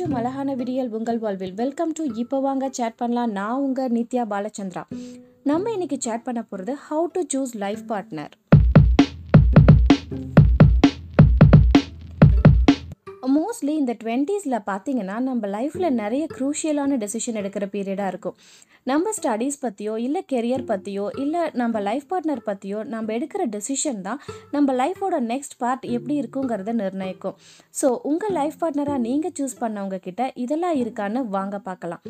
மலரட்டும் அழகான விடியல் உங்கள் வாழ்வில். வெல்கம் டு இப்போ வாங்க சேட் பண்ணலாம். நான் உங்கள் நித்யா பாலச்சந்திரா. நம்ம இன்னைக்கு சேட் பண்ண போகிறது how to choose life partner mostly இந்த டுவெண்ட்டீஸில் பார்த்தீங்கன்னா நம்ம லைஃப்பில் நிறைய க்ரூஷியலான டெசிஷன் எடுக்கிற பீரியடாக இருக்கும். நம்ம ஸ்டடீஸ் பற்றியோ இல்லை கெரியர் பற்றியோ இல்லை நம்ம லைஃப் பார்ட்னர் பற்றியோ நம்ம எடுக்கிற டெசிஷன் தான் நம்ம லைஃபோட நெக்ஸ்ட் பார்ட் எப்படி இருக்குங்கிறத நிர்ணயிக்கும். ஸோ உங்கள் லைஃப் பார்ட்னராக நீங்கள் சூஸ் பண்ணவங்க கிட்ட இதெல்லாம் இருக்கான்னு வாங்க பார்க்கலாம்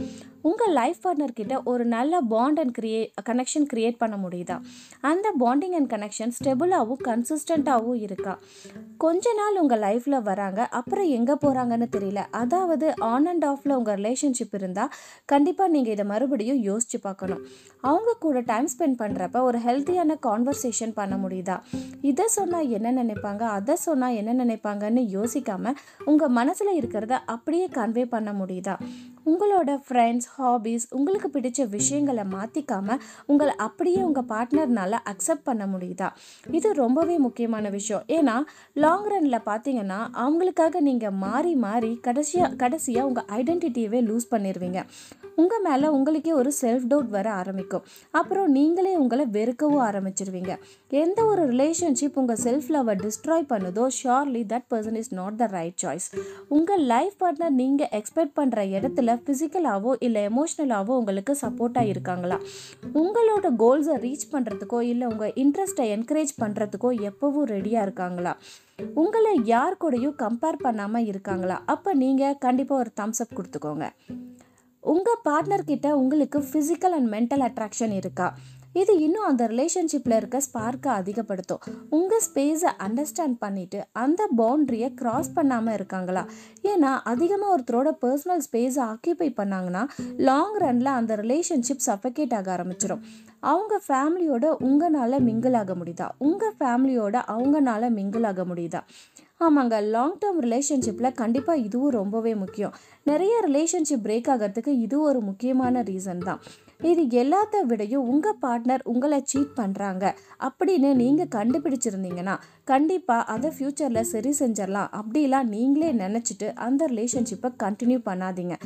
உங்கள் லைஃப் பார்ட்னர் கிட்ட ஒரு நல்ல பாண்ட் அண்ட் க்ரியே கனெக்ஷன் க்ரியேட் பண்ண முடியுதா? அந்த பாண்டிங் அண்ட் கனெக்ஷன் ஸ்டெபிளாகவும் கன்சிஸ்டண்ட்டாகவும் இருக்கா? கொஞ்ச நாள் உங்கள் லைஃப்பில் வராங்க அப்புறம் எங்கே போகிறாங்கன்னு தெரியல. அதாவது ஆன் அண்ட் ஆஃபில் உங்கள் ரிலேஷன்ஷிப் இருந்தால் கண்டிப்பாக நீங்கள் இதை மறுபடியும் யோசிச்சு பார்க்கணும். அவங்க கூட டைம் ஸ்பெண்ட் பண்ணுறப்ப ஒரு ஹெல்த்தியான கான்வர்சேஷன் பண்ண முடியுதா? இதை சொன்னால் என்ன நினைப்பாங்க? அதை சொன்னால் என்ன நினைப்பாங்கன்னு யோசிக்காமல் உங்கள் மனசில் இருக்கிறத அப்படியே கன்வே பண்ண முடியுதா? உங்களோட ஃப்ரெண்ட்ஸ் ஹாபீஸ் உங்களுக்கு பிடிச்ச விஷயங்களை மாற்றிக்காமல் உங்களை அப்படியே உங்கள் பார்ட்னர்னால அக்செப்ட் பண்ண முடியுதா? இது ரொம்பவே முக்கியமான விஷயம். ஏன்னா லாங் ரனில் பார்த்தீங்கன்னா அவங்களுக்காக நீங்கள் மாறி மாறி கடைசியாக கடைசியாக உங்கள் ஐடென்டிட்டியவே லூஸ் பண்ணிடுவீங்க உங்கள் மேலே உங்களுக்கே ஒரு செல்ஃப் டவுட் வர ஆரம்பிக்கும். அப்புறம் நீங்களே உங்களை வெறுக்கவும் ஆரம்பிச்சிருவீங்க. எந்த ஒரு ரிலேஷன்ஷிப் உங்கள் செல்ஃப் லவ்வை டிஸ்ட்ராய் பண்ணுதோ surely that person is not the right choice உங்கள் லைஃப் பார்ட்னர் நீங்கள் எக்ஸ்பெக்ட் பண்ணுற இடத்துல ஃபிசிக்கலாகவோ இல்லை எமோஷ்னலாகவோ உங்களுக்கு சப்போர்ட்டாக இருக்காங்களா? உங்களோட கோல்ஸை ரீச் பண்ணுறதுக்கோ இல்லை உங்கள் இன்ட்ரெஸ்ட்டை என்கரேஜ் பண்ணுறதுக்கோ எப்போவும் ரெடியாக இருக்காங்களா? உங்களை யார் கூடயும் கம்பேர் பண்ணாமல் இருக்காங்களா? அப்போ நீங்கள் கண்டிப்பாக ஒரு தம்ஸ் அப் கொடுத்துக்கோங்க. உங்கள் பார்ட்னர்கிட்ட உங்களுக்கு ஃபிசிக்கல் அண்ட் மென்டல் அட்ராக்ஷன் இருக்கா? இது இன்னும் அந்த ரிலேஷன்ஷிப்பில் இருக்க ஸ்பார்க்கை அதிகப்படுத்தும். உங்கள் ஸ்பேஸை அண்டர்ஸ்டாண்ட் பண்ணிவிட்டு அந்த பவுண்ட்ரியை க்ராஸ் பண்ணாமல் இருக்காங்களா? ஏன்னா அதிகமாக ஒருத்தரோட பர்சனல் ஸ்பேஸை ஆக்கியபை பண்ணாங்கன்னா லாங் ரனில் அந்த ரிலேஷன்ஷிப் சஃபகேட் ஆக ஆரம்பிச்சிடும் அவங்க ஃபேமிலியோட உங்களால் மிங்கிள் ஆக முடியுதா? உங்கள் ஃபேமிலியோட அவங்கனால மிங்கிள் ஆக முடியுதா? ஆமாங்க லாங் டேர்ம் ரிலேஷன்ஷிப்பில் கண்டிப்பாக இதுவும் ரொம்பவே முக்கியம். நிறைய ரிலேஷன்ஷிப் பிரேக் ஆகிறதுக்கு இது ஒரு முக்கியமான ரீசன் தான். இது எல்லாத்த விடையும் உங்கள் பார்ட்னர் உங்களை சீட் பண்ணுறாங்க அப்படின்னு நீங்கள் கண்டுபிடிச்சிருந்தீங்கன்னா கண்டிப்பாக அதை ஃப்யூச்சரில் சரி செஞ்சிடலாம் அப்படிலாம் நீங்களே நினச்சிட்டு அந்த ரிலேஷன்ஷிப்பை கண்டினியூ பண்ணாதீங்க.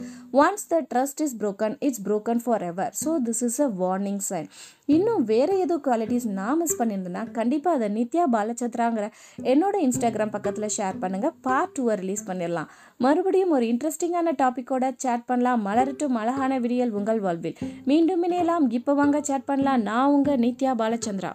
Once the trust is broken it's broken for ever so this is a warning sign இன்னும் வேறு ஏதோ குவாலிட்டிஸ் நான் மிஸ் பண்ணியிருந்தேன்னா கண்டிப்பாக அதை நித்யா பாலச்சந்திராங்கிற என்னோட இன்ஸ்டாகிராம் பக்கத்தில் ஷேர் பண்ணுங்கள் பார்ட் டூவை ரிலீஸ் பண்ணிடலாம். மறுபடியும் ஒரு இன்ட்ரெஸ்டிங்கான டாப்பிக்கோட சேட் பண்ணலாம். மலரட்டும் அழகான விடியல் உங்கள் வாழ்வில். மீண்டும் இணையலாம். இப்போ வாங்க சேட் பண்ணலாம். நான் உங்கள் நித்யா பாலச்சந்திரா